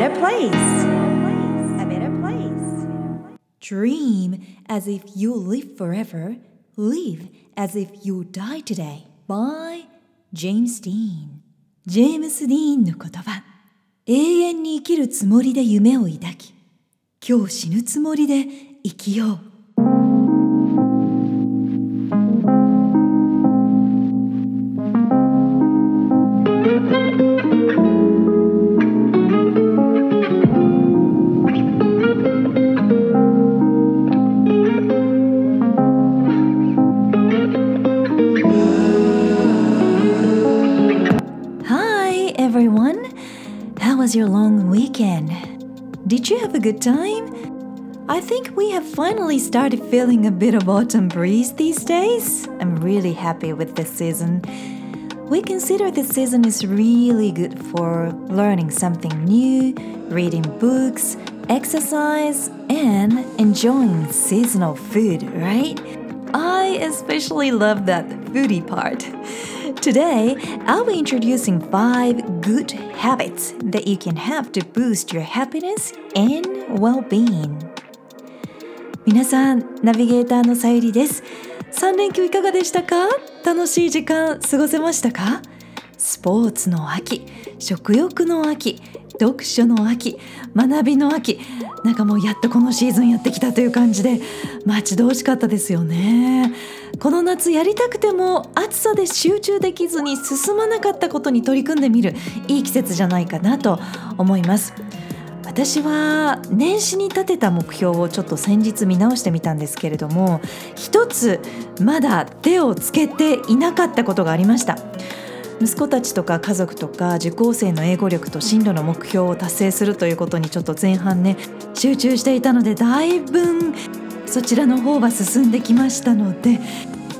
better place. A better place. Dream as if you live forever. Live as if you die today. By James Dean. ジェームス・ディーンの言葉。永遠に生きるつもりで夢を抱き、今日死ぬつもりで生きよう。Did you have a good time? I think we have finally started feeling a bit of autumn breeze these days. I'm really happy with this season. We consider this season is really good for learning something new, reading books, exercise, and enjoying seasonal food, right? I especially love that foodie part. Today, I'll be introducing five good habits that you can have to boost your happiness and well-being. 皆さん、ナビゲーターのさゆりです。3連休いかがでしたか楽しい時間過ごせましたかスポーツの秋、食欲の秋、読書の秋、学びの秋、なんかもうやっとこのシーズンやってきたという感じで待ち遠しかったですよね。この夏やりたくても暑さで集中できずに進まなかったことに取り組んでみるいい季節じゃないかなと思います。私は年始に立てた目標をちょっと先日見直してみたんですけれども一つまだ手をつけていなかったことがありました息子たちとか家族とか受講生の英語力と進路の目標を達成するということにちょっと前半ね集中していたのでだいぶそちらの方は進んできましたので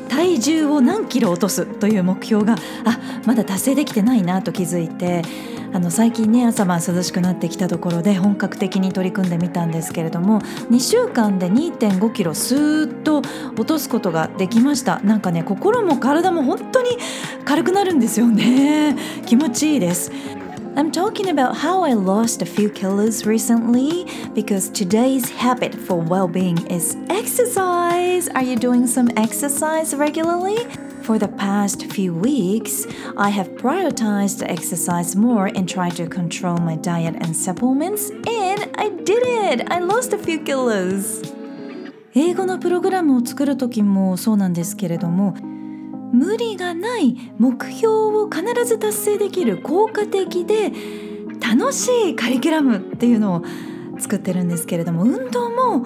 体重を何キロ落とすという目標があまだ達成できてないなと気づいてあの最近ね朝晩涼しくなってきたところで本格的に取り組んでみたんですけれども2週間で2 5キロスーッと落とすことができましたなんかね心も体も本当に軽くなるんですよね気持ちいいです I'm talking about how I lost a few kilos recently because today's habit for well being is exercise. Are you doing some exercise regularly? For the past few weeks, I have prioritized exercise more and tried to control my diet and supplements, and I did it! I lost a few kilos! 英語のプログラムを作る時もそうなんですけれども無理がない目標を必ず達成できる効果的で楽しいカリキュラムっていうのを作ってるんですけれども運動も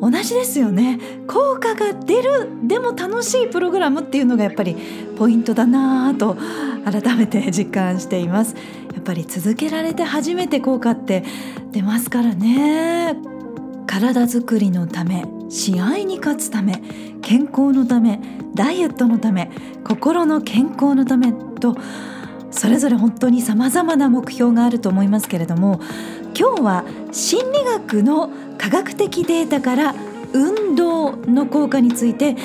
同じですよね。効果が出るでも楽しいプログラムっていうのがやっぱりポイントだなぁと改めて実感しています。やっぱり続けられて初めて効果って出ますからね。体づくりのため試合に勝つため健康のためダイエットのため心の健康のためとそれぞれ本当に様々な目標があると思いますけれども今日は心理学の科学的データから運動の効果について考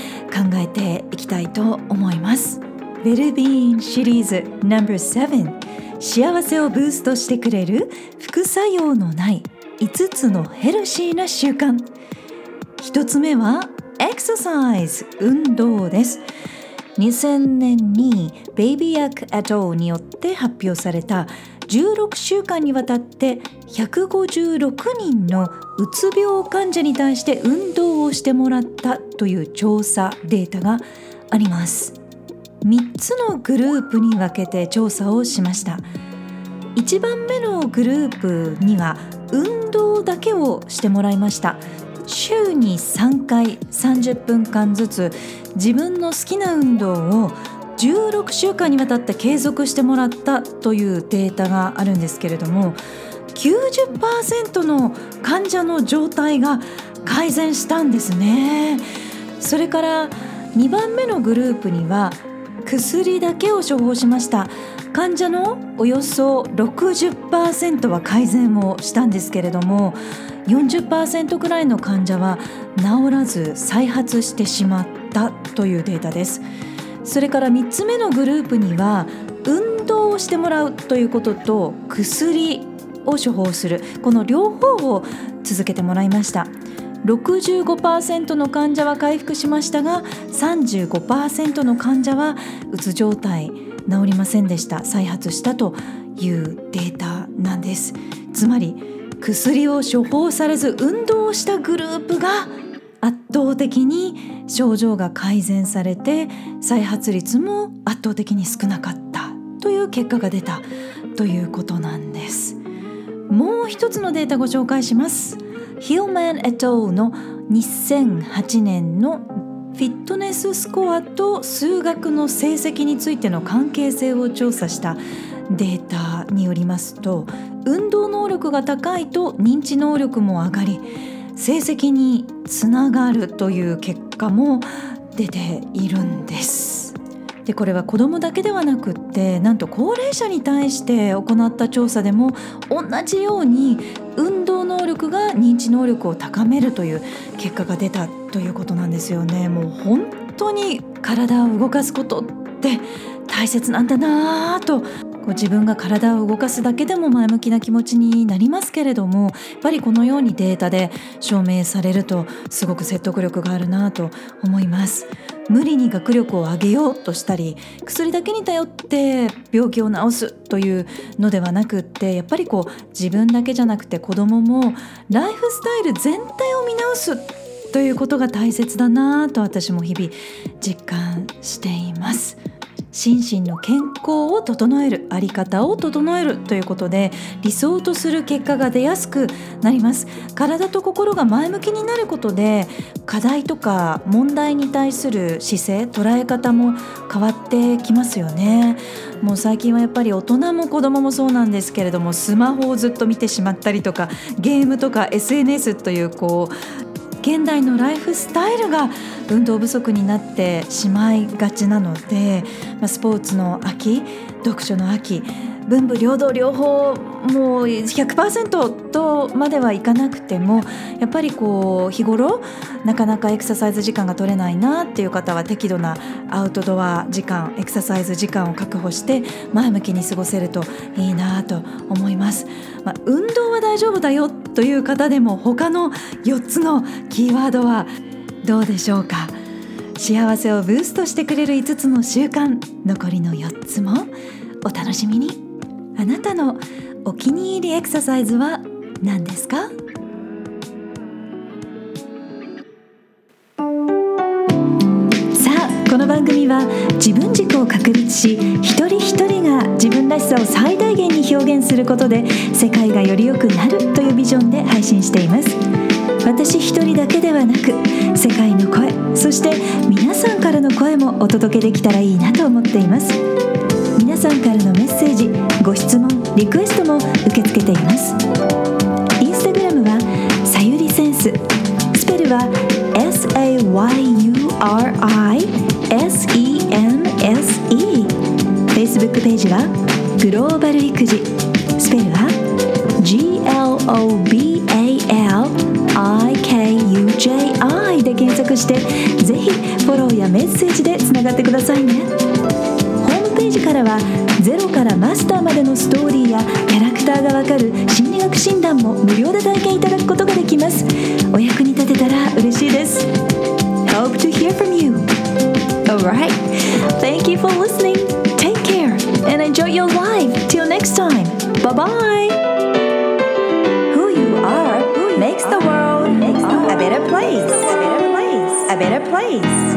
えていきたいと思います。ウェルビーンシリーズ No.7 幸せをブーストしてくれる副作用のない5つのヘルシーな習慣。1つ目はエクササイズ運動です。2000年にベイビーアク・アトーによって発表された16週間にわたって156人のうつ病患者に対して運動をしてもらったという調査データがあります。3つのグループに分けて調査をしました。1番目のグループには運動だけをしてもらいました。週に3回30分間ずつ自分の好きな運動を16週間にわたって継続してもらったというデータがあるんですけれども90%の患者の状態が改善したんですね。それから2番目のグループには薬だけを処方しました。患者のおよそ60%は改善をしたんですけれども40%くらいの患者は治らず再発してしまったというデータです。それから3つ目のグループには運動をしてもらうということと薬を処方するこの両方を続けてもらいました。65%の患者は回復しましたが35%の患者はうつ状態治りませんでした。再発したというデータなんです。つまり薬を処方されず運動をしたグループが圧倒的に症状が改善されて再発率も圧倒的に少なかったという結果が出たということなんです。もう一つのデータご紹介しますヒルマン・エトーの2008年のフィットネススコアと数学の成績についての関係性を調査したデータによりますと運動能力が高いと認知能力も上がり成績につながるという結果も出ているんです。でこれは子どもだけではなくってなんと高齢者に対して行った調査でも同じように運動能力が認知能力を高めるという結果が出たということなんですよね。もう本当に体を動かすことって大切なんだなぁとこう自分が体を動かすだけでも前向きな気持ちになりますけれどもやっぱりこのようにデータで証明されるとすごく説得力があるなと思います無理に学力を上げようとしたり薬だけに頼って病気を治すというのではなくってやっぱりこう自分だけじゃなくて子どももライフスタイル全体を見直すということが大切だなと私も日々実感しています。心身の健康を整えるあり方を整えるということで理想とする結果が出やすくなります。体と心が前向きになることで課題とか問題に対する姿勢捉え方も変わってきますよね。もう最近はやっぱり大人も子供もそうなんですけれどもスマホをずっと見てしまったりとかゲームとか SNS というこう現代のライフスタイルが運動不足になってしまいがちなので、まあ、スポーツの秋読書の秋文武両道両方もう100%とまではいかなくてもやっぱりこう日頃なかなかエクササイズ時間が取れないなっていう方は適度なアウトドア時間エクササイズ時間を確保して前向きに過ごせるといいなと思います、まあ、運動は大丈夫だよという方でも他の4つのキーワードはどうでしょうか？幸せをブーストしてくれる5つの習慣残りの4つもお楽しみに。あなたのお気に入りエクササイズは何ですか？さあこの番組は自分軸を確立し一人一人が自分らしさを最大限に表現することで世界がより良くなるというビジョンで配信しています。私一人だけではなく世界の声そして皆さんからの声もお届けできたらいいなと思っています。さんからのメッセージご質問リクエストも受け付けています。インスタグラムはさゆりセンス。スペルは SAYURISENSE Facebook ページはグローバル育児。スペルは GLOBALIKUJI で検索してぜひフォローやメッセージでつながってくださいね。からはゼロからマスターまでのストーリーやキャラクターがわかる心理学診断も無料で体験いただくことができますお役に立てたら嬉しいです Hope to hear from you Alright Thank you for listening Take care and enjoy your life Till next time Bye bye Who you are makes the world a better place A better place A better place